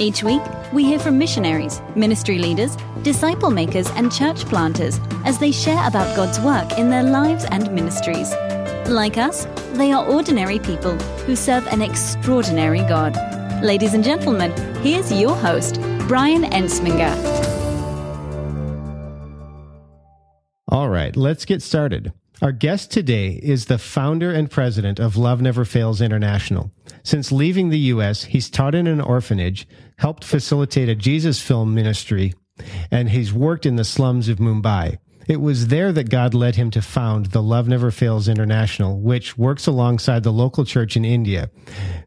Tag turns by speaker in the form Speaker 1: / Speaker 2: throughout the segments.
Speaker 1: Each week, we hear from missionaries, ministry leaders, disciple makers, and church planters as they share about God's work in their lives and ministries. Like us, they are ordinary people who serve an extraordinary God. Ladies and gentlemen, here's your host, Brian Ensminger.
Speaker 2: All right, let's get started. Our guest today is the founder and president of Love Never Fails International. Since leaving the U.S., he's taught in an orphanage, helped facilitate a Jesus film ministry, and he's worked in the slums of Mumbai. It was there that God led him to found the Love Never Fails International, which works alongside the local church in India.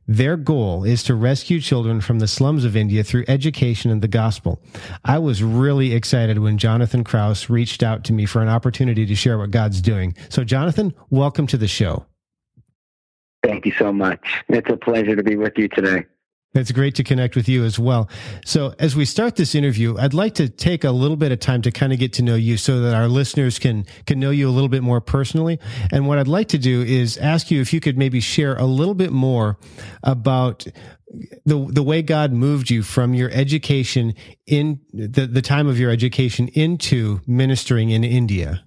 Speaker 2: Their goal is to rescue children from the slums of India through education and the gospel. I was really excited when Jonathan Kraus reached out to me for an opportunity to share what God's doing. So, Jonathan, welcome to the show.
Speaker 3: Thank you so much. It's a pleasure to be with you today.
Speaker 2: It's great to connect with you as well. So as we start this interview, I'd like to take a little bit of time to kind of get to know you so that our listeners can, can know you a little bit more personally. And what I'd like to do is ask you if you could maybe share a little bit more about the the way God moved you from your education in the, the time of your education into ministering in India.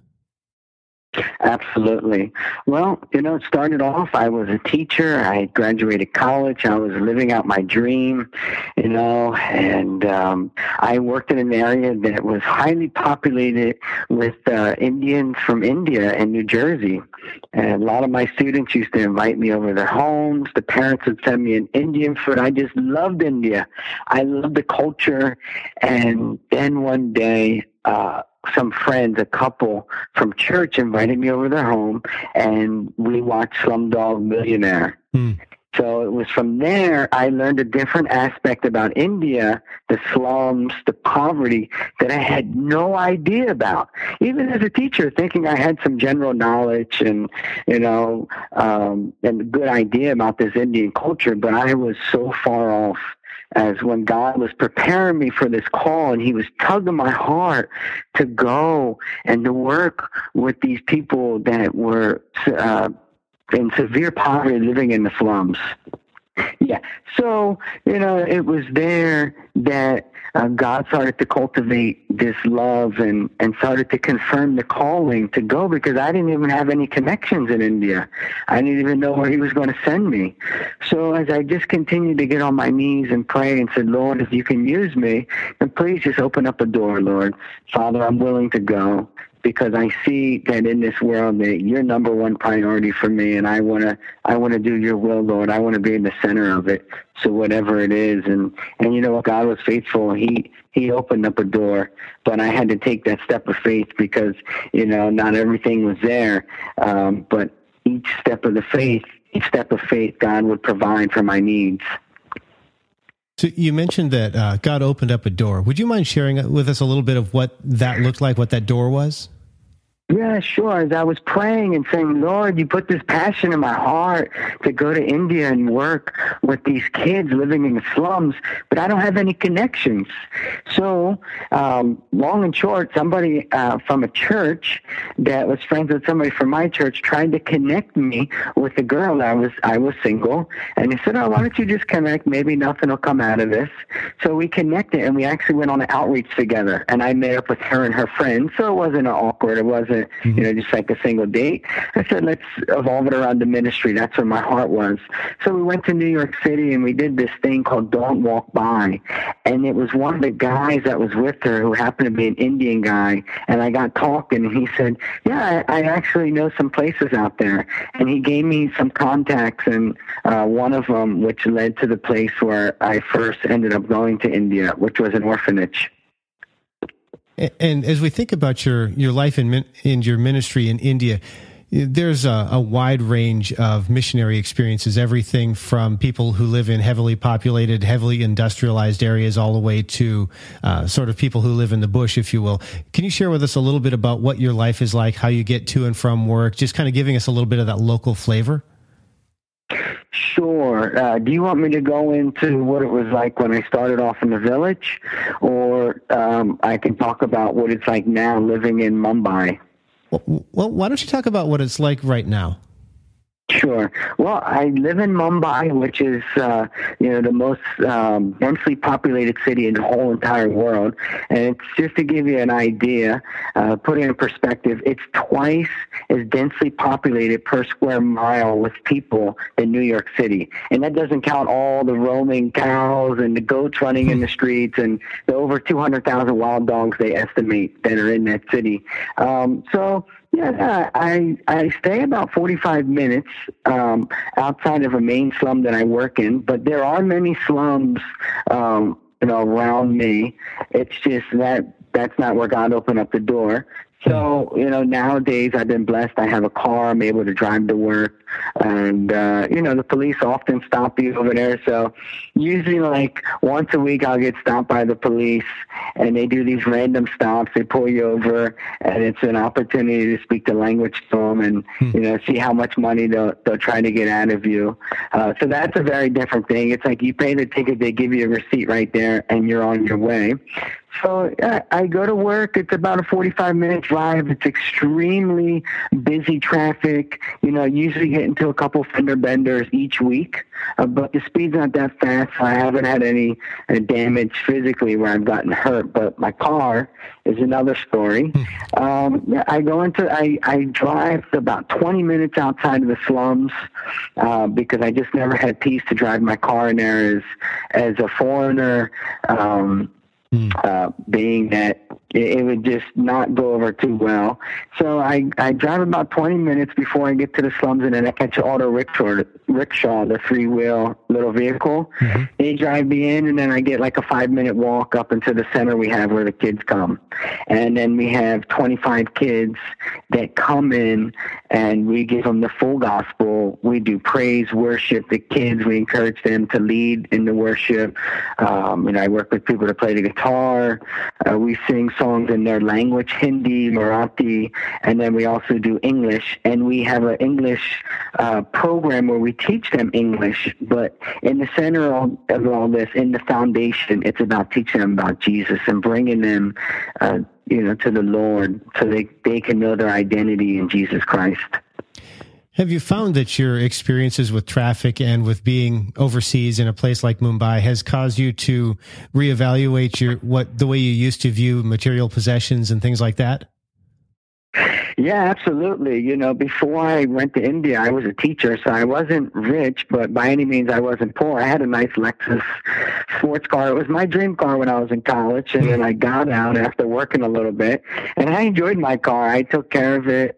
Speaker 3: Absolutely. Well, you know, it started off, I was a teacher. I graduated college. I was living out my dream, you know, and um, I worked in an area that was highly populated with uh, Indians from India and New Jersey. And a lot of my students used to invite me over their homes. The parents would send me an Indian food. I just loved India. I loved the culture. And then one day, uh, some friends, a couple from church, invited me over their home, and we watched Slumdog Millionaire. Mm. So it was from there I learned a different aspect about India, the slums, the poverty that I had no idea about. Even as a teacher, thinking I had some general knowledge and you know um, and a good idea about this Indian culture, but I was so far off as when God was preparing me for this call and he was tugging my heart to go and to work with these people that were uh, in severe poverty living in the slums. Yeah. So, you know, it was there that uh, God started to cultivate this love and, and started to confirm the calling to go because I didn't even have any connections in India. I didn't even know where He was going to send me. So as I just continued to get on my knees and pray and said, Lord, if you can use me, then please just open up a door, Lord. Father, I'm willing to go because I see that in this world that you're number one priority for me, and I wanna I wanna do your will, Lord. I wanna be in the center of it. So whatever it is, and and you know what, God was faithful. He He opened up a door, but I had to take that step of faith because you know not everything was there, um, but each step of the faith, each step of faith, God would provide for my needs.
Speaker 2: So you mentioned that uh, God opened up a door. Would you mind sharing with us a little bit of what that looked like, what that door was?
Speaker 3: Yeah, sure. As I was praying and saying, Lord, you put this passion in my heart to go to India and work with these kids living in the slums, but I don't have any connections. So, um, long and short, somebody uh, from a church that was friends with somebody from my church tried to connect me with a girl. I was I was single, and he said, "Oh, why don't you just connect? Maybe nothing will come out of this." So we connected, and we actually went on an outreach together. And I met up with her and her friends, so it wasn't awkward. It wasn't wasn't, mm-hmm. you know, just like a single date. I said, let's evolve it around the ministry. That's where my heart was. So we went to New York City and we did this thing called Don't Walk By. And it was one of the guys that was with her who happened to be an Indian guy. And I got talking and he said, yeah, I, I actually know some places out there. And he gave me some contacts and uh, one of them, which led to the place where I first ended up going to India, which was an orphanage.
Speaker 2: And as we think about your, your life in, in your ministry in India, there's a, a, wide range of missionary experiences, everything from people who live in heavily populated, heavily industrialized areas all the way to uh, sort of people who live in the bush, if you will. Can you share with us a little bit about what your life is like, how you get to and from work, just kind of giving us a little bit of that local flavor?
Speaker 3: Sure. Uh, do you want me to go into what it was like when I started off in the village, or um, I can talk about what it's like now living in Mumbai?
Speaker 2: Well, why don't you talk about what it's like right now?
Speaker 3: Sure. Well, I live in Mumbai, which is uh, you know the most um, densely populated city in the whole entire world, and it's just to give you an idea, uh, put it in perspective. It's twice as densely populated per square mile with people than New York City, and that doesn't count all the roaming cows and the goats running in the streets and the over two hundred thousand wild dogs they estimate that are in that city. Um, so yeah, I I stay about 45 minutes um, outside of a main slum that I work in, but there are many slums, um, you know, around me. It's just that that's not where God opened up the door. So, you know, nowadays I've been blessed. I have a car. I'm able to drive to work. And, uh, you know, the police often stop you over there. So usually like once a week I'll get stopped by the police and they do these random stops. They pull you over and it's an opportunity to speak the language to them and, hmm. you know, see how much money they'll, they'll try to get out of you. Uh, so that's a very different thing. It's like you pay the ticket, they give you a receipt right there and you're on your way. So I go to work. It's about a 45 minute drive. It's extremely busy traffic. You know, I usually get into a couple of fender benders each week, uh, but the speed's not that fast. So I haven't had any uh, damage physically where I've gotten hurt. But my car is another story. Hmm. Um, I go into, I, I drive about 20 minutes outside of the slums uh, because I just never had peace to drive my car in there as, as a foreigner. Um, Mm. Uh, being that it, it, would just not go over too well. So I, I drive about 20 minutes before I get to the slums, and then I catch an auto rickshaw, rickshaw the three wheel little vehicle. Mm-hmm. They drive me in, and then I get like a five minute walk up into the center we have where the kids come. And then we have 25 kids that come in, and we give them the full gospel. We do praise, worship the kids. We encourage them to lead in the worship. Um, and I work with people to play the guitar. Uh, we sing songs in their language, Hindi, Marathi, and then we also do English. And we have an English uh, program where we teach them English. But in the center of, of all this, in the foundation, it's about teaching them about Jesus and bringing them, uh, you know, to the Lord so they, they can know their identity in Jesus Christ.
Speaker 2: Have you found that your experiences with traffic and with being overseas in a place like Mumbai has caused you to reevaluate your what the way you used to view material possessions and things like that?
Speaker 3: Yeah, absolutely. You know, before I went to India, I was a teacher, so I wasn't rich, but by any means I wasn't poor. I had a nice Lexus sports car. It was my dream car when I was in college, and then I got out after working a little bit, and I enjoyed my car. I took care of it,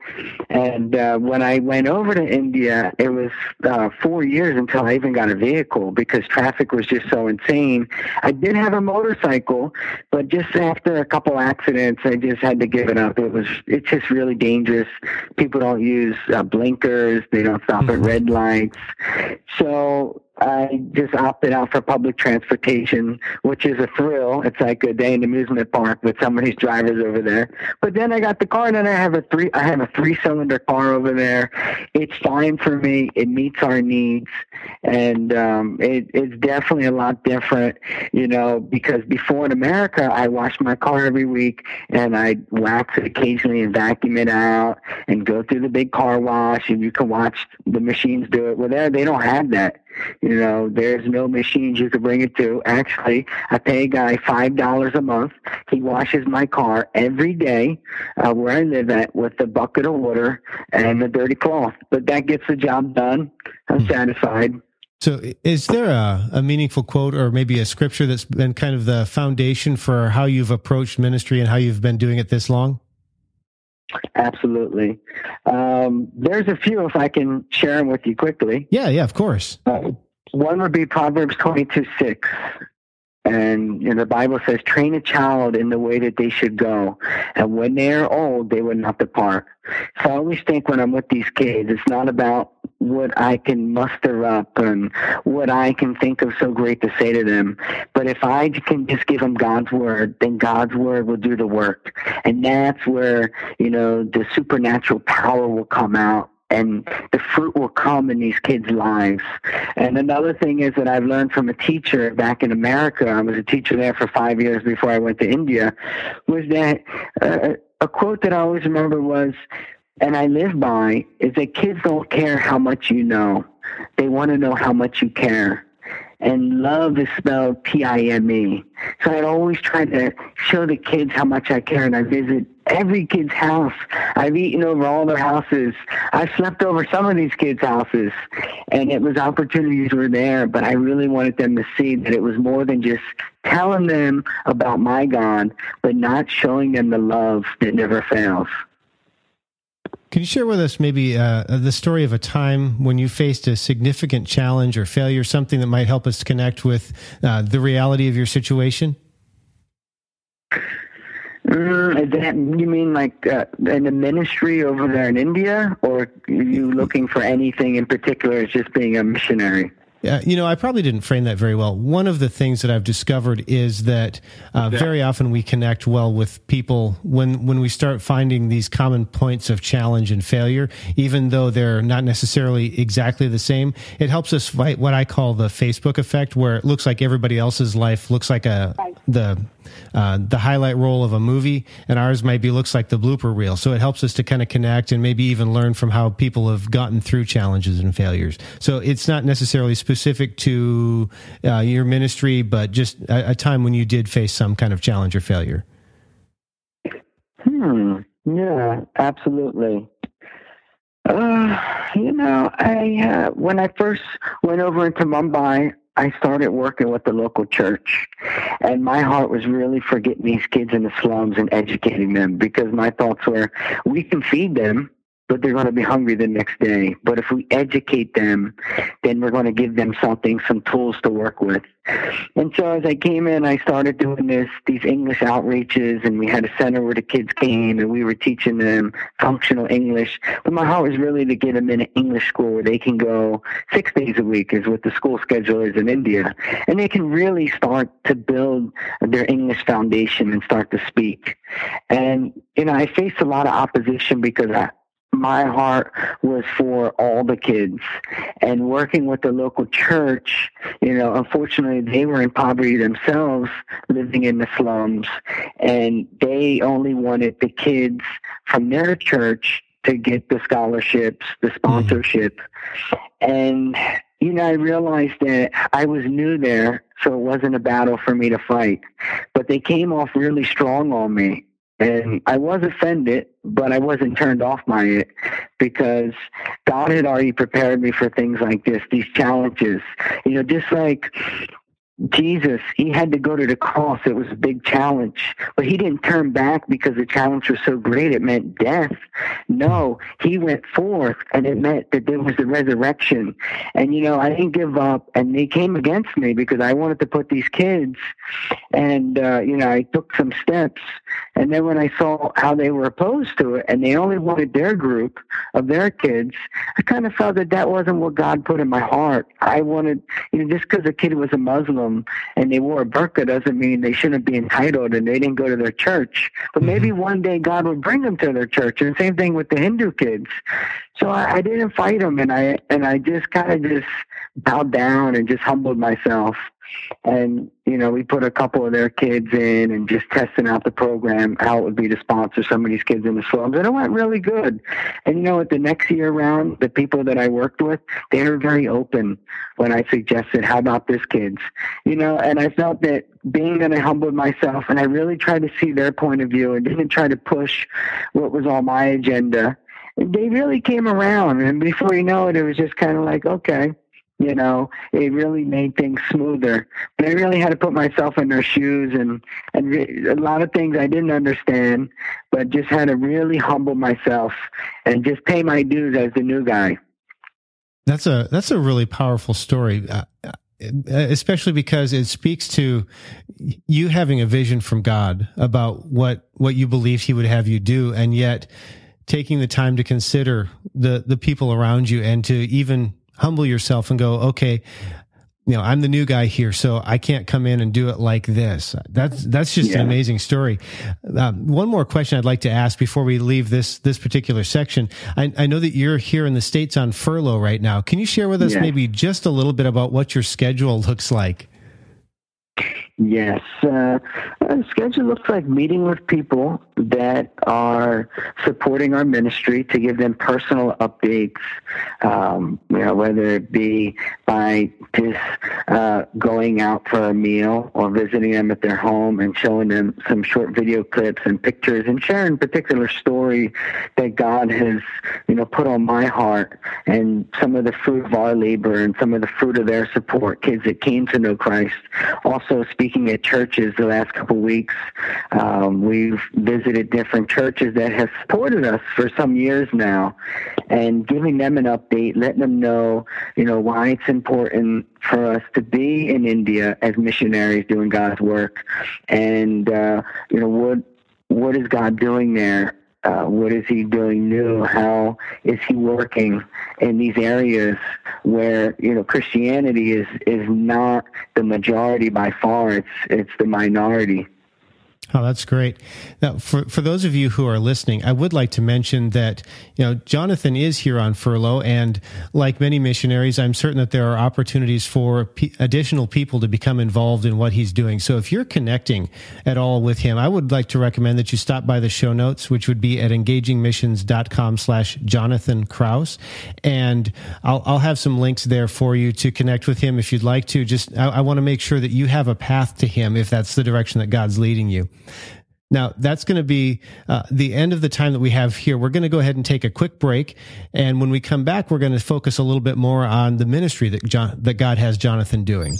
Speaker 3: and uh, when I went over to India, it was uh, four years until I even got a vehicle because traffic was just so insane. I did have a motorcycle, but just after a couple accidents, I just had to give it up. It was it's just really dangerous dangerous. People don't use uh, blinkers. They don't stop mm-hmm. at red lights. So I just opted out for public transportation, which is a thrill. It's like a day in the amusement park with some of these drivers over there. But then I got the car, and then I have a three. I have a three-cylinder car over there. It's fine for me. It meets our needs, and um, it, it's definitely a lot different, you know. Because before in America, I washed my car every week, and I wax it occasionally and vacuum it out, and go through the big car wash, and you can watch the machines do it. Well, there they don't have that You know, there's no machines you can bring it to. Actually, I pay a guy five dollars a month. He washes my car every day uh, where I live at with a bucket of water and a dirty cloth. But that gets the job done. I'm mm-hmm. satisfied.
Speaker 2: So, is there a, a meaningful quote or maybe a scripture that's been kind of the foundation for how you've approached ministry and how you've been doing it this long?
Speaker 3: Absolutely. Um, there's a few if I can share them with you quickly.
Speaker 2: Yeah, yeah, of course. Uh,
Speaker 3: one would be Proverbs 22 6. And you know, the Bible says, train a child in the way that they should go. And when they are old, they will not depart. So I always think when I'm with these kids, it's not about what I can muster up and what I can think of so great to say to them. But if I can just give them God's word, then God's word will do the work. And that's where, you know, the supernatural power will come out and the fruit will come in these kids' lives. And another thing is that I've learned from a teacher back in America, I was a teacher there for five years before I went to India, was that uh, a quote that I always remember was, and I live by, is that kids don't care how much you know. They want to know how much you care and love is spelled T-I-M-E. So I'd always try to show the kids how much I care, and I visit every kid's house. I've eaten over all their houses. I've slept over some of these kids' houses, and it was opportunities were there, but I really wanted them to see that it was more than just telling them about my God, but not showing them the love that never fails.
Speaker 2: Can you share with us maybe uh, the story of a time when you faced a significant challenge or failure, something that might help us connect with uh, the reality of your situation?
Speaker 3: Mm, that, you mean like uh, in the ministry over there in India, or are you looking for anything in particular as just being a missionary?
Speaker 2: Uh, you know, I probably didn't frame that very well. One of the things that I've discovered is that uh, very often we connect well with people when when we start finding these common points of challenge and failure, even though they're not necessarily exactly the same. It helps us fight what I call the Facebook effect, where it looks like everybody else's life looks like a the uh, the highlight role of a movie, and ours might be looks like the blooper reel. So it helps us to kind of connect and maybe even learn from how people have gotten through challenges and failures. So it's not necessarily specific to uh, your ministry, but just a, a, time when you did face some kind of challenge or failure.
Speaker 3: Hmm. Yeah. Absolutely. Uh, you know, I uh, when I first went over into Mumbai, I started working with the local church, and my heart was really for getting these kids in the slums and educating them because my thoughts were, we can feed them, but they're going to be hungry the next day. But if we educate them, then we're going to give them something, some tools to work with. And so as I came in, I started doing this, these English outreaches, and we had a center where the kids came and we were teaching them functional English. But my heart was really to get them in an English school where they can go six days a week is what the school schedule is in India. And they can really start to build their English foundation and start to speak. And, you know, I faced a lot of opposition because I, my heart was for all the kids. And working with the local church you know unfortunately they were in poverty themselves living in the slums. And they only wanted the kids from their church to get the scholarships the sponsorship. Mm-hmm. and you know i realized that i was new there so it wasn't a battle for me to fight. But they came off really strong on me and I was offended, but I wasn't turned off by it because God had already prepared me for things like this, these challenges. You know, just like Jesus, he had to go to the cross. It was a big challenge, but he didn't turn back because the challenge was so great. It meant death. No, he went forth and it meant that there was the resurrection. And, you know, I didn't give up and they came against me because I wanted to put these kids and, uh, you know, I took some steps. And then when I saw how they were opposed to it and they only wanted their group of their kids, I kind of felt that that wasn't what God put in my heart. I wanted, you know, just because a kid was a Muslim, them and they wore a burqa doesn't mean they shouldn't be entitled and they didn't go to their church. But mm-hmm. maybe one day God would bring them to their church. And same thing with the Hindu kids. So I, I didn't fight them and I and I just kind of just bowed down and just humbled myself. And you know we put a couple of their kids in and just testing out the program how it would be to sponsor some of these kids in the slums. And it went really good. And you know at the next year round the people that i worked with they were very open when i suggested how about this kids? You know and i felt that being that i humbled myself and i really tried to see their point of view and didn't try to push what was on my agenda they really came around. And before you know it it was just kind of like okay you know, it really made things smoother. But I really had to put myself in their shoes and, and re- a lot of things I didn't understand, but just had to really humble myself and just pay my dues as the new guy.
Speaker 2: That's a, that's a really powerful story. Uh, uh especially because it speaks to you having a vision from God about what what you believed he would have you do and yet taking the time to consider the the people around you and to even humble yourself and go, okay, you know, I'm the new guy here, so I can't come in and do it like this. That's that's just yeah. an amazing story. Um, one more question I'd like to ask before we leave this this particular section. I, I, know that you're here in the states on furlough right now. Can you share with us yeah. maybe just a little bit about what your schedule looks like?
Speaker 3: Yes. Uh, schedule looks like meeting with people that are supporting our ministry to give them personal updates, um, you know, whether it be by just uh, going out for a meal or visiting them at their home and showing them some short video clips and pictures and sharing particular story that God has, you know, put on my heart and some of the fruit of our labor and some of the fruit of their support, kids that came to know Christ. Also speaking at churches the last couple weeks. Um, we've visited different churches that have supported us for some years now, and giving them an update, letting them know, you know, why it's important for us to be in India as missionaries doing God's work, and uh, you know what what is God doing there uh, what is he doing new? How is he working in these areas where you know Christianity is is not the majority by far? It's it's the minority.
Speaker 2: Oh, that's great. Now, for, for those of you who are listening, I would like to mention that, you know, Jonathan is here on furlough. And like many missionaries, I'm certain that there are opportunities for p- additional people to become involved in what he's doing. So if you're connecting at all with him, I would like to recommend that you stop by the show notes, which would be at engagingmissions.com slash Jonathan Kraus. And I'll, I'll have some links there for you to connect with him if you'd like to. Just, I, I want to make sure that you have a path to him if that's the direction that God's leading you. Now, that's going to be uh, the end of the time that we have here. We're going to go ahead and take a quick break. And when we come back, we're going to focus a little bit more on the ministry that, John, that God has Jonathan doing.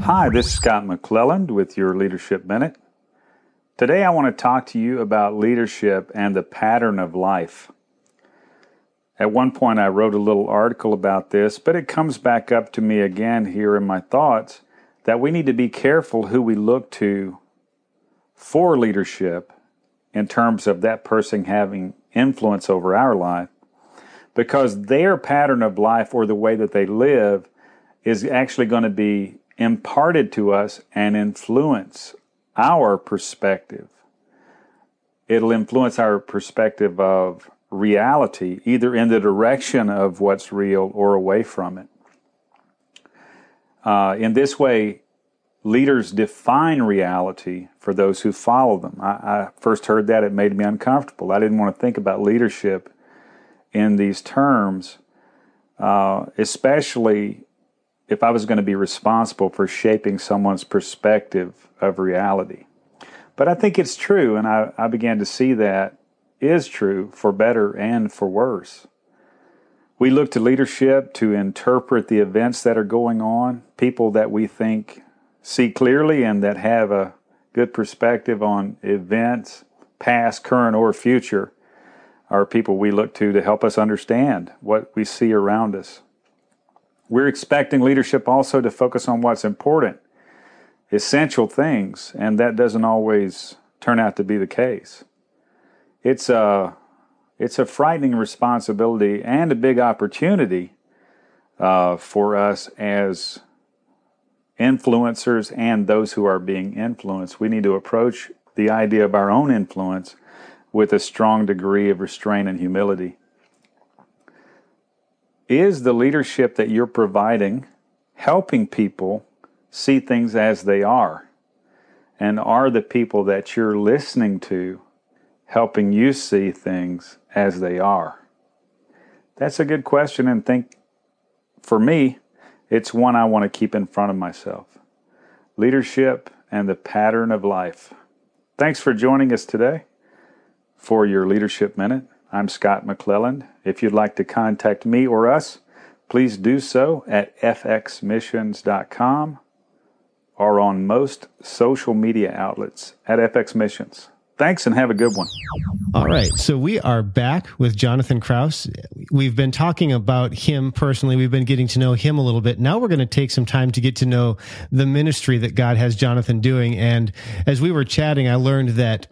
Speaker 4: Hi, this is Scott McClelland with your Leadership Minute. Today, I want to talk to you about leadership and the pattern of life. At one point, I wrote a little article about this, but it comes back up to me again here in my thoughts that we need to be careful who we look to for leadership in terms of that person having influence over our life because their pattern of life or the way that they live is actually going to be imparted to us and influence our perspective. It'll influence our perspective of reality, either in the direction of what's real or away from it. Uh, in this way, leaders define reality for those who follow them. I, I, first heard that, it made me uncomfortable. I didn't want to think about leadership in these terms, uh, especially if I was going to be responsible for shaping someone's perspective of reality. But I think it's true, and I, I began to see that is true for better and for worse. We look to leadership to interpret the events that are going on, people that we think see clearly and that have a good perspective on events, past, current, or future, are people we look to to help us understand what we see around us. We're expecting leadership also to focus on what's important, essential things, and that doesn't always turn out to be the case. It's a it's a frightening responsibility and a big opportunity uh, for us as influencers and those who are being influenced. We need to approach the idea of our own influence with a strong degree of restraint and humility. Is the leadership that you're providing helping people see things as they are? And are the people that you're listening to helping you see things as they are? That's a good question, and think for me, it's one I want to keep in front of myself. Leadership and the pattern of life. Thanks for joining us today for your Leadership Minute. I'm Scott McClelland. If you'd like to contact me or us, please do so at fxmissions.com or on most social media outlets at FX Missions. Thanks and have a good one.
Speaker 2: All right. So we are back with Jonathan Kraus. We've been talking about him personally. We've been getting to know him a little bit. Now we're going to take some time to get to know the ministry that God has Jonathan doing. And as we were chatting, I learned that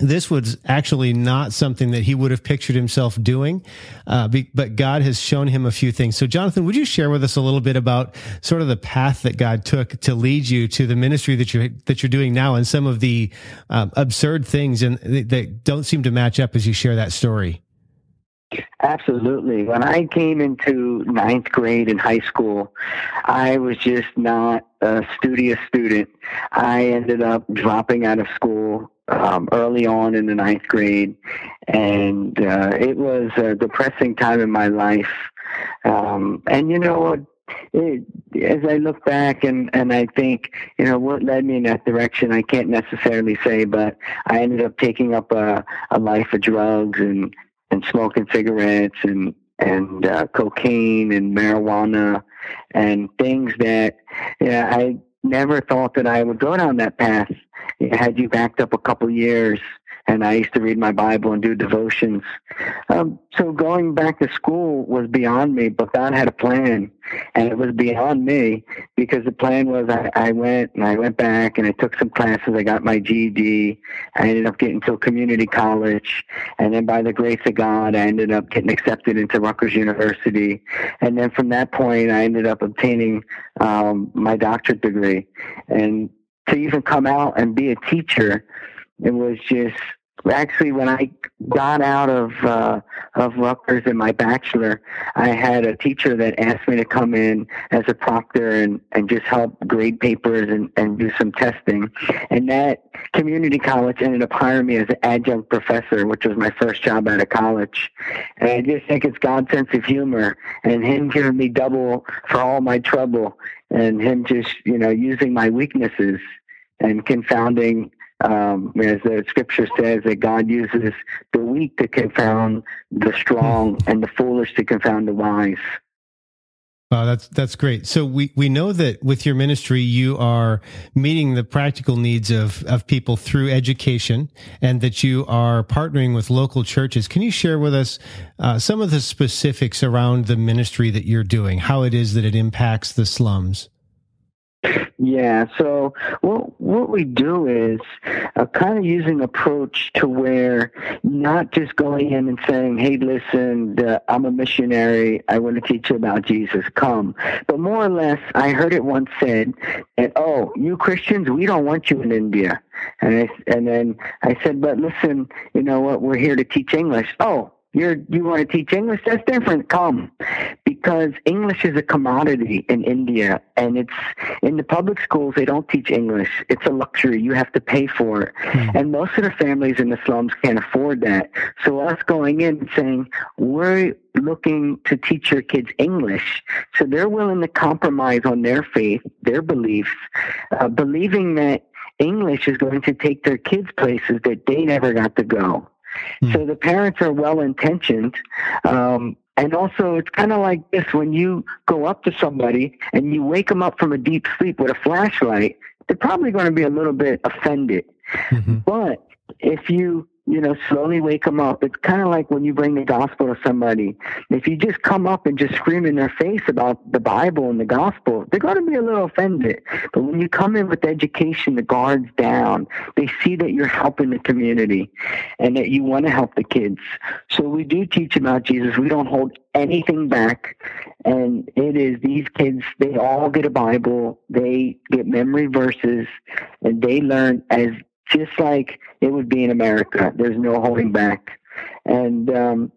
Speaker 2: this was actually not something that he would have pictured himself doing, uh, be, but God has shown him a few things. So, Jonathan, would you share with us a little bit about sort of the path that God took to lead you to the ministry that you that you're doing now, and some of the um, absurd things and that don't seem to match up as you share that story?
Speaker 3: Absolutely. When I came into ninth grade in high school, I was just not a studious student. I ended up dropping out of school um, early on in the ninth grade, and uh, it was a depressing time in my life. Um, and you know what? It, as I look back and, and I think, you know, what led me in that direction, I can't necessarily say, but I ended up taking up a, a life of drugs and, and smoking cigarettes and, and uh, cocaine and marijuana and things that yeah, I never thought that I would go down that path. Had you backed up a couple years, and I used to read my Bible and do devotions. Um, so going back to school was beyond me, but God had a plan, and it was beyond me because the plan was I, I went and I went back and I took some classes. I got my GED. I ended up getting to a community college, and then by the grace of God, I ended up getting accepted into Rutgers University, and then from that point, I ended up obtaining um, my doctorate degree, and to even come out and be a teacher it was just actually when I got out of uh, of Rutgers in my bachelor, I had a teacher that asked me to come in as a proctor and, and just help grade papers and, and do some testing. And that community college ended up hiring me as an adjunct professor, which was my first job out of college. And I just think it's God's sense of humor and him giving me double for all my trouble and him just, you know, using my weaknesses and confounding um, as the scripture says that God uses the weak to confound the strong and the foolish to confound the wise.
Speaker 2: Wow, that's that's great. So we, we know that with your ministry, you are meeting the practical needs of, of people through education, and that you are partnering with local churches. Can you share with us uh, some of the specifics around the ministry that you're doing, how it is that it impacts the slums?
Speaker 3: Yeah. So what what we do is uh, kind of using approach to where not just going in and saying, "Hey, listen, I'm a missionary. I want to teach you about Jesus. Come." But more or less, I heard it once said, "And oh, you Christians, we don't want you in India." And I, and then I said, "But listen, you know what? We're here to teach English." Oh, you're you want to teach English? That's different. Come, because English is a commodity in India, and it's in the public schools. They don't teach English. It's a luxury. You have to pay for it, mm-hmm. and most of the families in the slums can't afford that. So us going in and saying we're looking to teach your kids English, so they're willing to compromise on their faith, their beliefs, uh, believing that English is going to take their kids places that they never got to go. Mm. So the parents are well intentioned. Um, and also, it's kind of like this when you go up to somebody and you wake them up from a deep sleep with a flashlight, they're probably going to be a little bit offended. Mm-hmm. But if you you know, slowly wake them up. It's kind of like when you bring the gospel to somebody. If you just come up and just scream in their face about the Bible and the gospel, they're going to be a little offended. But when you come in with education, the guards down, they see that you're helping the community and that you want to help the kids. So we do teach about Jesus. We don't hold anything back. And it is these kids, they all get a Bible, they get memory verses, and they learn as just like it would be in America. There's no holding back. And um,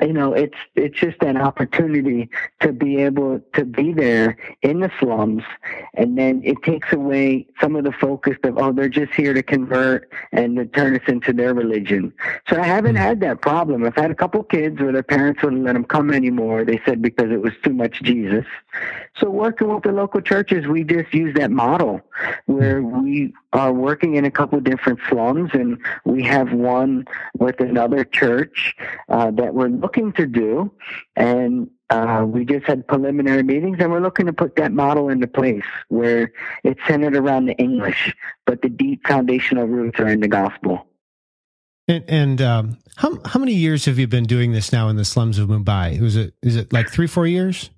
Speaker 3: you know, it's it's just an opportunity to be able to be there in the slums, and then it takes away some of the focus of oh, they're just here to convert and to turn us into their religion. So I haven't had that problem. I've had a couple kids where their parents wouldn't let them come anymore. They said because it was too much Jesus. So working with the local churches, we just use that model where we are working in a couple different slums, and we have one with another church uh, that we're looking to do, and uh, we just had preliminary meetings, and we're looking to put that model into place where it's centered around the English, but the deep foundational roots are in the gospel.
Speaker 2: And, and um, how how many years have you been doing this now in the slums of Mumbai? Was it is it like three four years?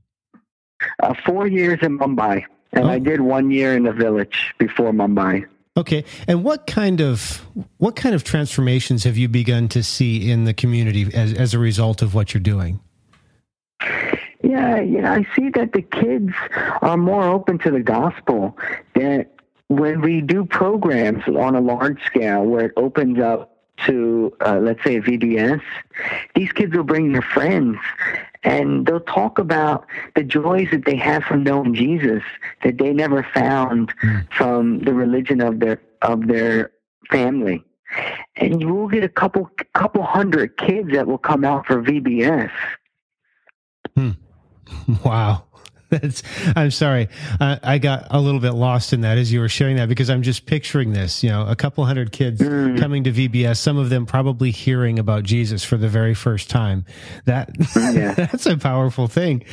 Speaker 3: Uh, four years in Mumbai, and oh. I did one year in the village before Mumbai.
Speaker 2: Okay, and what kind of what kind of transformations have you begun to see in the community as as a result of what you're doing?
Speaker 3: Yeah, yeah, I see that the kids are more open to the gospel. That when we do programs on a large scale where it opens up to uh, let's say VBS, these kids will bring their friends and they'll talk about the joys that they have from knowing Jesus that they never found mm. from the religion of their of their family. And you will get a couple couple hundred kids that will come out for VBS.
Speaker 2: Hmm. Wow. That's, I'm sorry. Uh, I got a little bit lost in that as you were sharing that because I'm just picturing this, you know, a couple hundred kids mm. coming to VBS, some of them probably hearing about Jesus for the very first time. That, yeah. that's a powerful thing.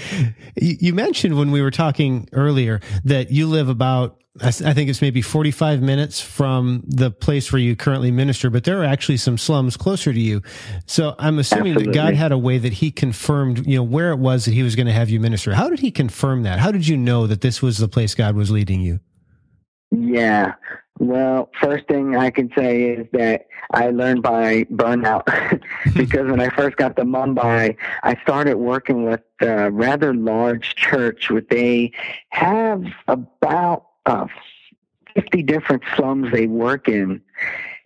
Speaker 2: You, you mentioned when we were talking earlier that you live about I, think it's maybe 45 minutes from the place where you currently minister, but there are actually some slums closer to you. So I'm assuming Absolutely. that God had a way that he confirmed, you know, where it was that he was going to have you minister. How did he confirm that? How did you know that this was the place God was leading you?
Speaker 3: Yeah. Well, first thing I can say is that I learned by burnout because when I first got to Mumbai, I started working with a rather large church where they have about uh, 50 different slums they work in.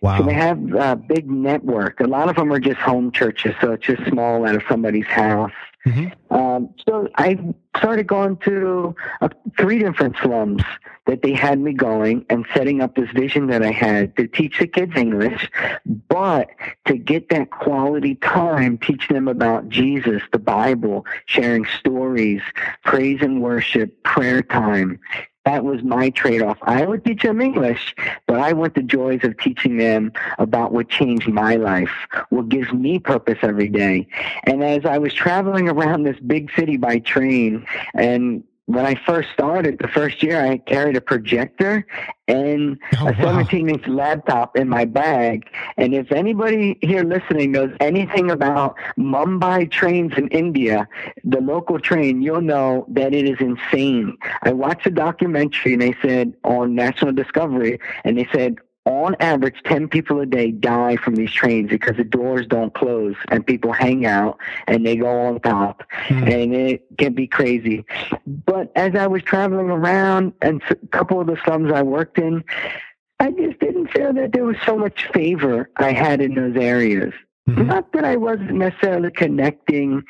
Speaker 3: Wow. So they have a big network. A lot of them are just home churches, so it's just small out of somebody's house. Mm-hmm. Um, so I started going to uh, three different slums that they had me going and setting up this vision that I had to teach the kids English, but to get that quality time, teach them about Jesus, the Bible, sharing stories, praise and worship, prayer time, that was my trade off. I would teach them English, but I want the joys of teaching them about what changed my life, what gives me purpose every day. And as I was traveling around this big city by train and when I first started, the first year, I carried a projector and oh, a 17 inch laptop in my bag. And if anybody here listening knows anything about Mumbai trains in India, the local train, you'll know that it is insane. I watched a documentary and they said on National Discovery, and they said on average, 10 people a day die from these trains because the doors don't close and people hang out and they go on top mm. and it can be crazy. But as I was traveling around and a couple of the slums I worked in, I just didn't feel that there was so much favor I had in those areas. Mm-hmm. Not that I wasn't necessarily connecting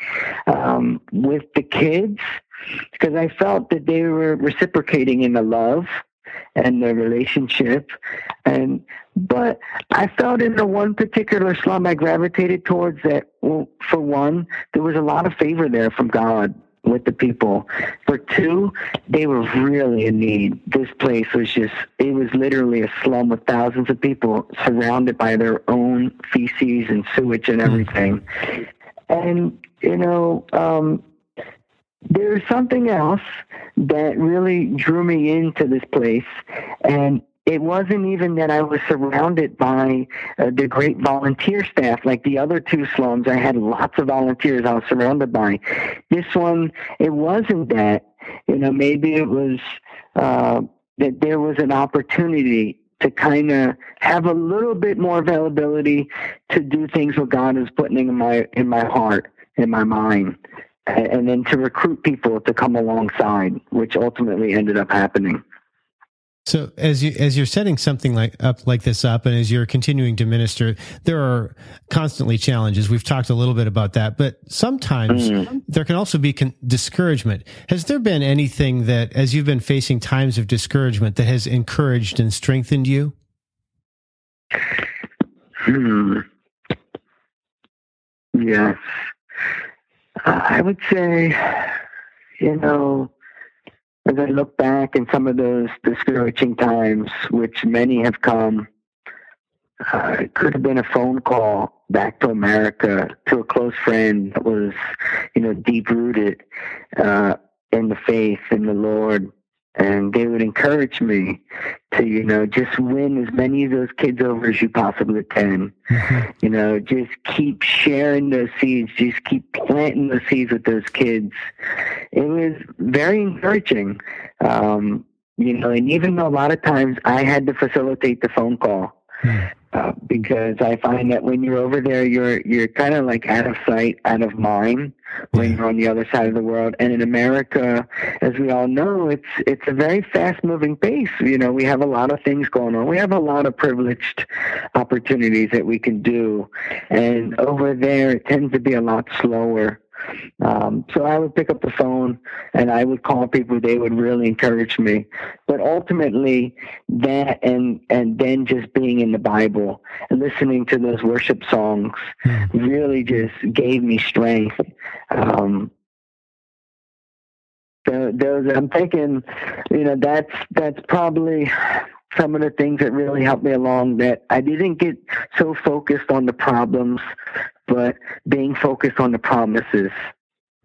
Speaker 3: um, with the kids, because I felt that they were reciprocating in the love and the relationship. And but I felt in the one particular slum I gravitated towards that. Well, for one, there was a lot of favor there from God with the people. For two, they were really in need. This place was just, it was literally a slum with thousands of people surrounded by their own feces and sewage and everything. And, you know, um, there's something else that really drew me into this place and it wasn't even that I was surrounded by uh, the great volunteer staff like the other two slums. I had lots of volunteers I was surrounded by. This one, it wasn't that. You know, maybe it was uh, that there was an opportunity to kind of have a little bit more availability to do things what God is putting in my in my heart, in my mind and then to recruit people to come alongside, which ultimately ended up happening.
Speaker 2: So as you as you're setting something like up like this up, and as you're continuing to minister, there are constantly challenges. We've talked a little bit about that, but sometimes mm. there can also be con- discouragement. Has there been anything that, as you've been facing times of discouragement, that has encouraged and strengthened you?
Speaker 3: Hmm. Yes, I would say, you know as I look back in some of those discouraging times, which many have come, uh, it could have been a phone call back to America to a close friend that was, you know, deep rooted uh, in the faith in the Lord, and they would encourage me to you know just win as many of those kids over as you possibly can mm-hmm. you know just keep sharing those seeds just keep planting those seeds with those kids it was very encouraging um, you know and even though a lot of times i had to facilitate the phone call. Uh, because I find that when you're over there, you're you're kind of like out of sight, out of mind when you're on the other side of the world. And in America, as we all know, it's it's a very fast moving pace. You know, we have a lot of things going on. We have a lot of privileged opportunities that we can do, and over there it tends to be a lot slower. Um, so I would pick up the phone and I would call people. They would really encourage me. But ultimately, that and and then just being in the Bible and listening to those worship songs hmm. really just gave me strength. Um, so those I'm thinking, you know, that's that's probably some of the things that really helped me along that I didn't get so focused on the problems, but being focused on the promises.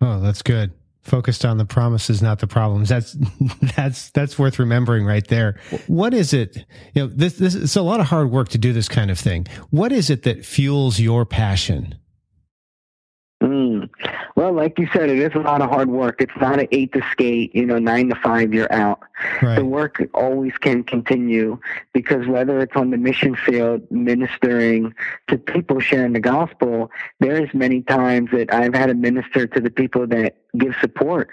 Speaker 2: Oh, that's good. Focused on the promises, not the problems. That's that's that's worth remembering right there. What is it? You know, this this it's a lot of hard work to do this kind of thing. What is it that fuels your passion?
Speaker 3: Well, like you said, it is a lot of hard work. It's not an eight to skate, you know, nine to five, you're out. Right. The work always can continue because whether it's on the mission field, ministering to people sharing the gospel, there's many times that I've had to minister to the people that give support.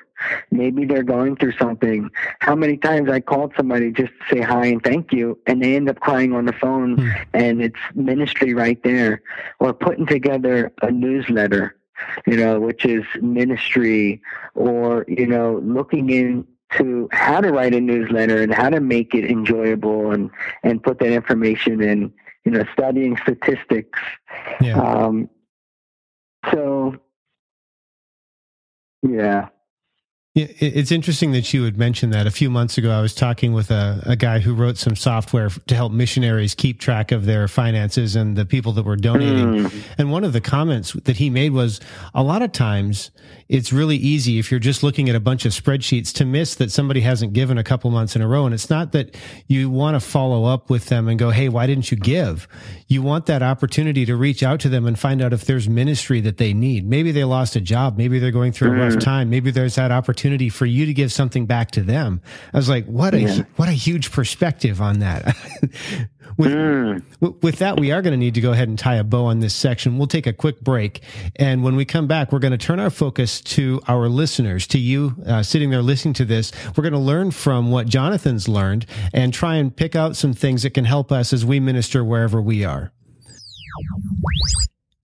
Speaker 3: Maybe they're going through something. How many times I called somebody just to say hi and thank you, and they end up crying on the phone, mm. and it's ministry right there. Or putting together a newsletter you know, which is ministry or, you know, looking into how to write a newsletter and how to make it enjoyable and, and put that information in, you know, studying statistics. Yeah. Um, so, yeah.
Speaker 2: It's interesting that you would mention that. A few months ago, I was talking with a, a guy who wrote some software to help missionaries keep track of their finances and the people that were donating. Mm. And one of the comments that he made was a lot of times it's really easy if you're just looking at a bunch of spreadsheets to miss that somebody hasn't given a couple months in a row. And it's not that you want to follow up with them and go, Hey, why didn't you give? You want that opportunity to reach out to them and find out if there's ministry that they need. Maybe they lost a job. Maybe they're going through a rough mm. time. Maybe there's that opportunity for you to give something back to them. I was like, what a, yeah. what a huge perspective on that. With, mm. with that, we are going to need to go ahead and tie a bow on this section. We'll take a quick break. And when we come back, we're going to turn our focus to our listeners, to you uh, sitting there listening to this. We're going to learn from what Jonathan's learned and try and pick out some things that can help us as we minister wherever we are.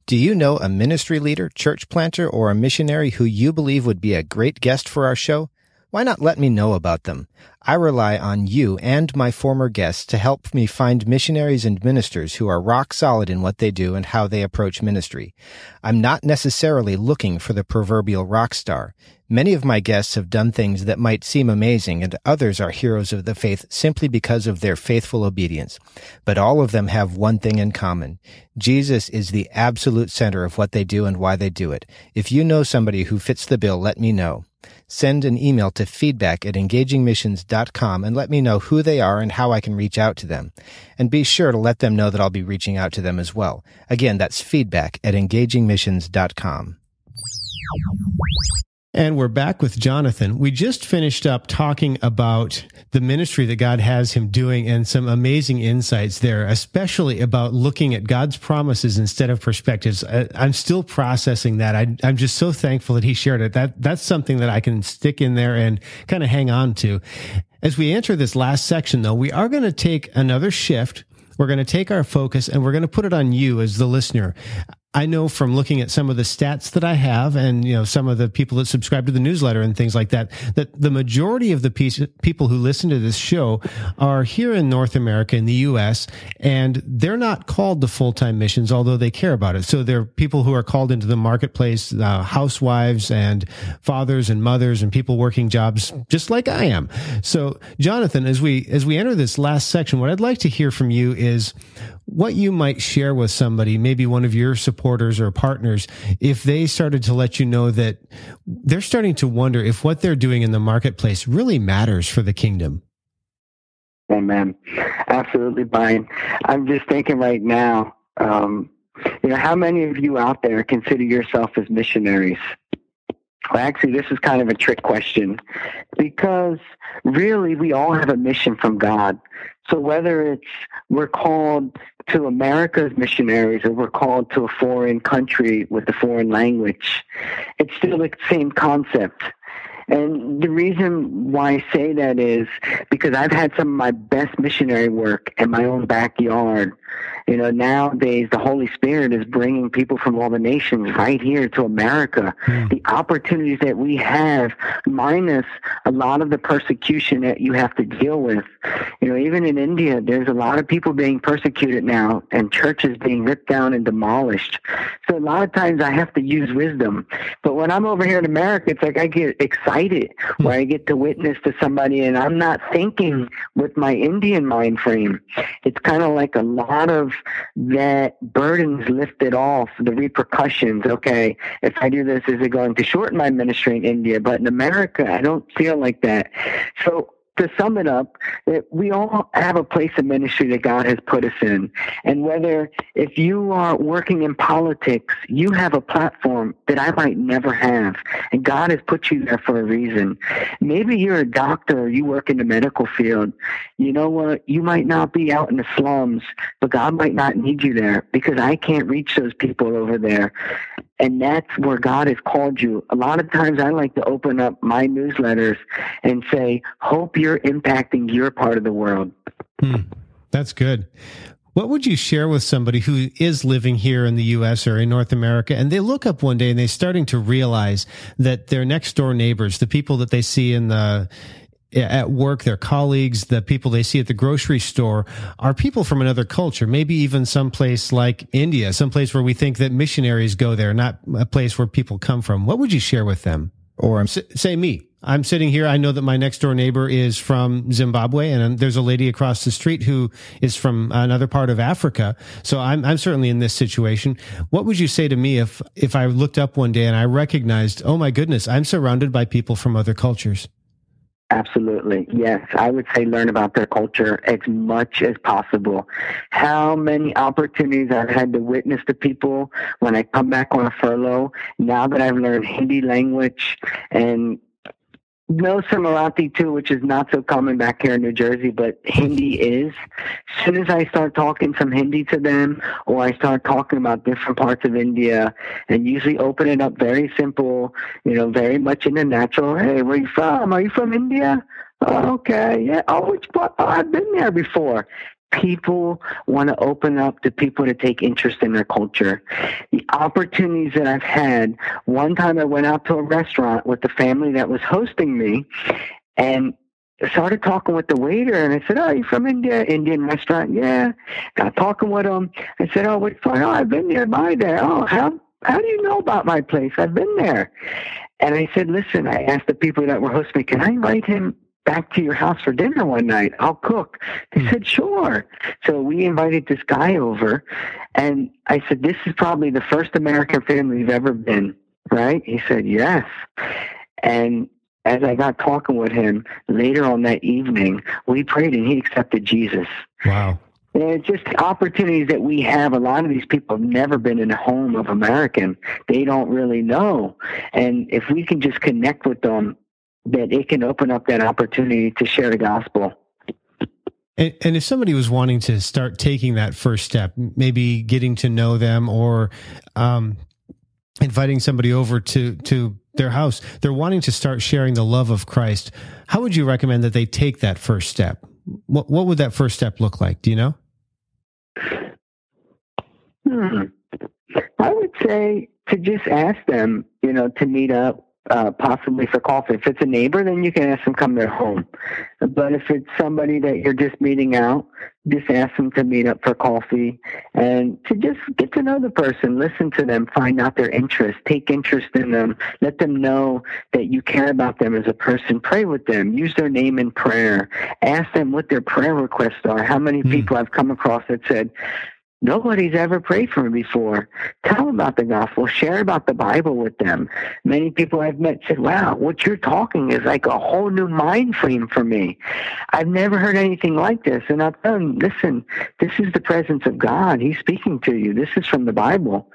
Speaker 2: Do you know a ministry leader, church planter, or a missionary who you believe would be a great guest for our show? Why not let me know about them? I rely on you and my former guests to help me find missionaries and ministers who are rock solid in what they do and how they approach ministry. I'm not necessarily looking for the proverbial rock star. Many of my guests have done things that might seem amazing and others are heroes of the faith simply because of their faithful obedience. But all of them have one thing in common. Jesus is the absolute center of what they do and why they do it. If you know somebody who fits the bill, let me know send an email to feedback at engagingmissions.com and let me know who they are and how I can reach out to them. And be sure to let them know that I'll be reaching out to them as well. Again, that's feedback at engagingmissions.com. And we're back with Jonathan. We just finished up talking about the ministry that God has him doing and some amazing insights there, especially about looking at God's promises instead of perspectives. I, am still processing that. I, am just so thankful that he shared it. That, that's something that I can stick in there and kind of hang on to. As we enter this last section, though, we are going to take another shift. We're going to take our focus and we're going to put it on you as the listener. I know from looking at some of the stats that I have and, you know, some of the people that subscribe to the newsletter and things like that, that the majority of the piece, people who listen to this show are here in North America, in the U.S., and they're not called to full-time missions, although they care about it. So they're people who are called into the marketplace, uh, housewives and fathers and mothers and people working jobs just like I am. So, Jonathan, as we, as we enter this last section, what I'd like to hear from you is what you might share with somebody, maybe one of your supporters or partners, if they started to let you know that they're starting to wonder if what they're doing in the marketplace really matters for the kingdom.
Speaker 3: Amen. Absolutely, Brian. I'm just thinking right now, um, you know, how many of you out there consider yourself as missionaries? Well, actually, this is kind of a trick question because really we all have a mission from God. So whether it's we're called to America's missionaries or we're called to a foreign country with a foreign language, it's still the same concept. And the reason why I say that is because I've had some of my best missionary work in my own backyard you know, nowadays the Holy Spirit is bringing people from all the nations right here to America. Mm. The opportunities that we have, minus a lot of the persecution that you have to deal with. You know, even in India, there's a lot of people being persecuted now and churches being ripped down and demolished. So a lot of times I have to use wisdom. But when I'm over here in America, it's like I get excited mm. where I get to witness to somebody and I'm not thinking with my Indian mind frame. It's kind of like a lot of that burdens lifted off, the repercussions. Okay, if I do this, is it going to shorten my ministry in India? But in America, I don't feel like that. So to sum it up, that we all have a place of ministry that God has put us in. And whether if you are working in politics, you have a platform that I might never have. And God has put you there for a reason. Maybe you're a doctor or you work in the medical field. You know what? You might not be out in the slums, but God might not need you there because I can't reach those people over there. And that's where God has called you. A lot of times I like to open up my newsletters and say, hope you're impacting your part of the world.
Speaker 2: Hmm. That's good. What would you share with somebody who is living here in the US or in North America and they look up one day and they're starting to realize that their next door neighbors, the people that they see in the at work, their colleagues, the people they see at the grocery store are people from another culture, maybe even some place like India, some place where we think that missionaries go there, not a place where people come from. What would you share with them? Or say me. I'm sitting here. I know that my next door neighbor is from Zimbabwe and there's a lady across the street who is from another part of Africa. So I'm, I'm certainly in this situation. What would you say to me if, if I looked up one day and I recognized, oh my goodness, I'm surrounded by people from other cultures?
Speaker 3: Absolutely. Yes. I would say learn about their culture as much as possible. How many opportunities I've had to witness to people when I come back on a furlough, now that I've learned Hindi language and no Marathi too, which is not so common back here in New Jersey, but Hindi is. As soon as I start talking some Hindi to them, or I start talking about different parts of India, and usually open it up very simple, you know, very much in the natural. Hey, where are you from? Are you from India? Oh, okay, yeah. Oh, which part? Oh, I've been there before people want to open up to people to take interest in their culture. The opportunities that I've had, one time I went out to a restaurant with the family that was hosting me and started talking with the waiter and I said, Oh, you from India? Indian restaurant? Yeah. Got talking with him. I said, Oh, what's fun? Oh, I've been there by there. Oh, how how do you know about my place? I've been there. And I said, Listen, I asked the people that were hosting me, can I invite him back to your house for dinner one night. I'll cook. They hmm. said, sure. So we invited this guy over and I said, this is probably the first American family you've ever been, right? He said, yes. And as I got talking with him later on that evening, we prayed and he accepted Jesus.
Speaker 2: Wow.
Speaker 3: And it's just opportunities that we have. A lot of these people have never been in a home of American. They don't really know. And if we can just connect with them that it can open up that opportunity to share the gospel.
Speaker 2: And, and, if somebody was wanting to start taking that first step, maybe getting to know them or um, inviting somebody over to to their house. They're wanting to start sharing the love of Christ. How would you recommend that they take that first step? What what would that first step look like? Do you know?
Speaker 3: Hmm. I would say to just ask them, you know, to meet up uh, possibly for coffee. If it's a neighbor, then you can ask them come to their home. But if it's somebody that you're just meeting out, just ask them to meet up for coffee and to just get to know the person, listen to them, find out their interests, take interest in them, let them know that you care about them as a person, pray with them, use their name in prayer, ask them what their prayer requests are. How many mm. people I've come across that said, Nobody's ever prayed for me before. Tell them about the gospel. Share about the Bible with them. Many people I've met said, wow, what you're talking is like a whole new mind frame for me. I've never heard anything like this. And I've done, listen, this is the presence of God. He's speaking to you. This is from the Bible.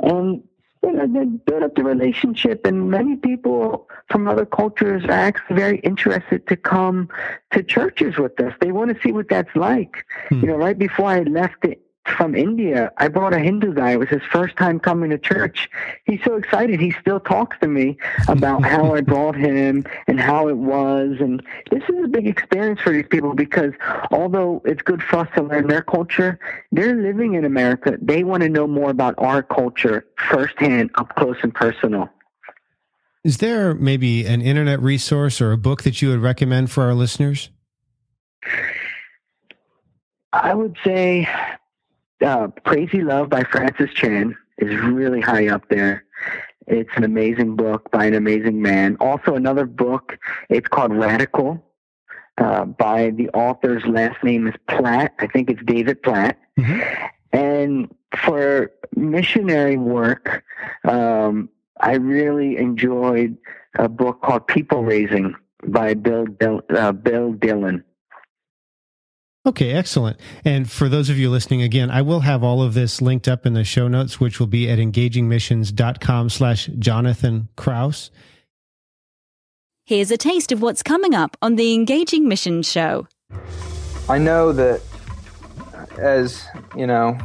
Speaker 3: And you know, then build up the relationship. And many people from other cultures are actually very interested to come to churches with us. They want to see what that's like. Hmm. You know, right before I left it from India. I brought a Hindu guy. It was his first time coming to church. He's so excited. He still talks to me about how I brought him and how it was. And this is a big experience for these people because although it's good for us to learn their culture, they're living in America. They want to know more about our culture firsthand, up close and personal.
Speaker 2: Is there maybe an internet resource or a book that you would recommend for our listeners?
Speaker 3: I would say uh, Crazy Love by Francis Chan is really high up there. It's an amazing book by an amazing man. Also, another book, it's called Radical uh, by the author's last name is Platt. I think it's David Platt. Mm-hmm. And for missionary work, um, I really enjoyed a book called People Raising by Bill, Dil- uh, Bill Dillon.
Speaker 2: Okay, excellent. And for those of you listening again, I will have all of this linked up in the show notes, which will be at engagingmissions.com slash Jonathan Kraus.
Speaker 1: Here's a taste of what's coming up on the Engaging Missions show.
Speaker 5: I know that as, you know,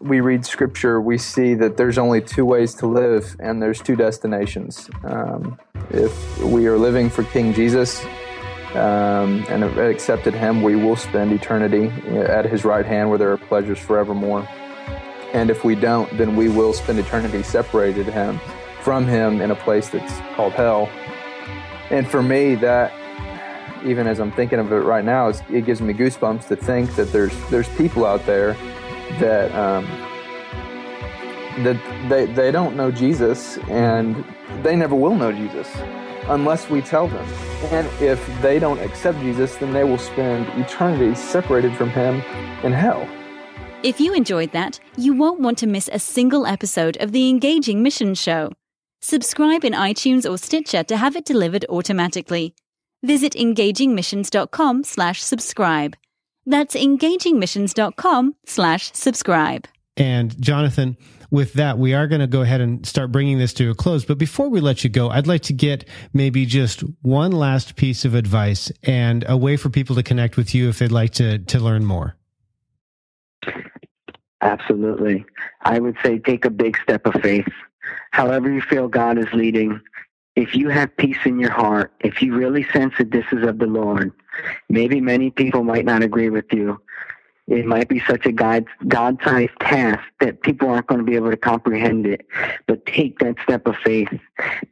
Speaker 5: we read scripture, we see that there's only two ways to live and there's two destinations. Um, if we are living for King Jesus, um, and accepted Him, we will spend eternity at His right hand where there are pleasures forevermore. And if we don't, then we will spend eternity separated him from Him in a place that's called hell. And for me, that even as I'm thinking of it right now, it gives me goosebumps to think that there's there's people out there that um, that they they don't know Jesus and they never will know Jesus unless we tell them. And if they don't accept Jesus, then they will spend eternity separated from Him in hell.
Speaker 1: If you enjoyed that, you won't want to miss a single episode of the Engaging Mission Show. Subscribe in iTunes or Stitcher to have it delivered automatically. Visit engagingmissions.com slash subscribe. That's engagingmissions.com slash subscribe.
Speaker 2: And Jonathan, with that, we are going to go ahead and start bringing this to a close. But before we let you go, I'd like to get maybe just one last piece of advice and a way for people to connect with you if they'd like to, to learn more.
Speaker 3: Absolutely. I would say take a big step of faith. However, you feel God is leading, if you have peace in your heart, if you really sense that this is of the Lord, maybe many people might not agree with you, it might be such a God God sized task that people aren't going to be able to comprehend it. But take that step of faith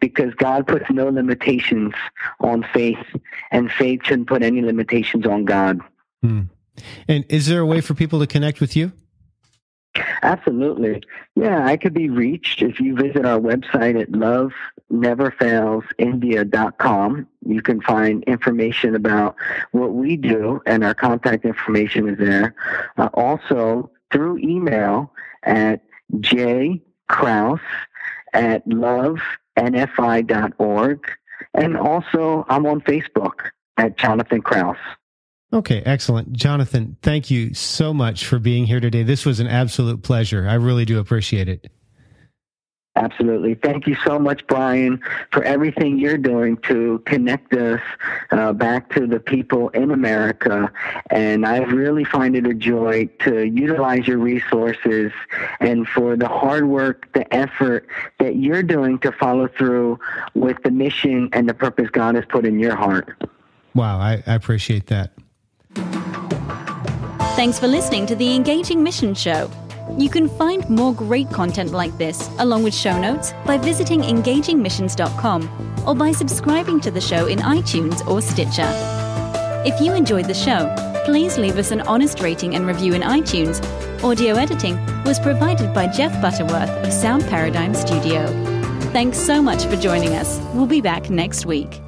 Speaker 3: because God puts no limitations on faith, and faith shouldn't put any limitations on God.
Speaker 2: Hmm. And is there a way for people to connect with you?
Speaker 3: Absolutely. Yeah, I could be reached if you visit our website at loveneverfailsindia.com. You can find information about what we do, and our contact information is there. Uh, also, through email at jkraus at lovenfi.org. And also, I'm on Facebook at Jonathan Kraus.
Speaker 2: Okay, excellent. Jonathan, thank you so much for being here today. This was an absolute pleasure. I really do appreciate it.
Speaker 3: Absolutely. Thank you so much, Brian, for everything you're doing to connect us uh, back to the people in America. And I really find it a joy to utilize your resources and for the hard work, the effort that you're doing to follow through with the mission and the purpose God has put in your heart.
Speaker 2: Wow, I, I appreciate that.
Speaker 1: Thanks for listening to the Engaging Mission Show. You can find more great content like this, along with show notes, by visiting engagingmissions.com or by subscribing to the show in iTunes or Stitcher. If you enjoyed the show, please leave us an honest rating and review in iTunes. Audio editing was provided by Jeff Butterworth of Sound Paradigm Studio. Thanks so much for joining us. We'll be back next week.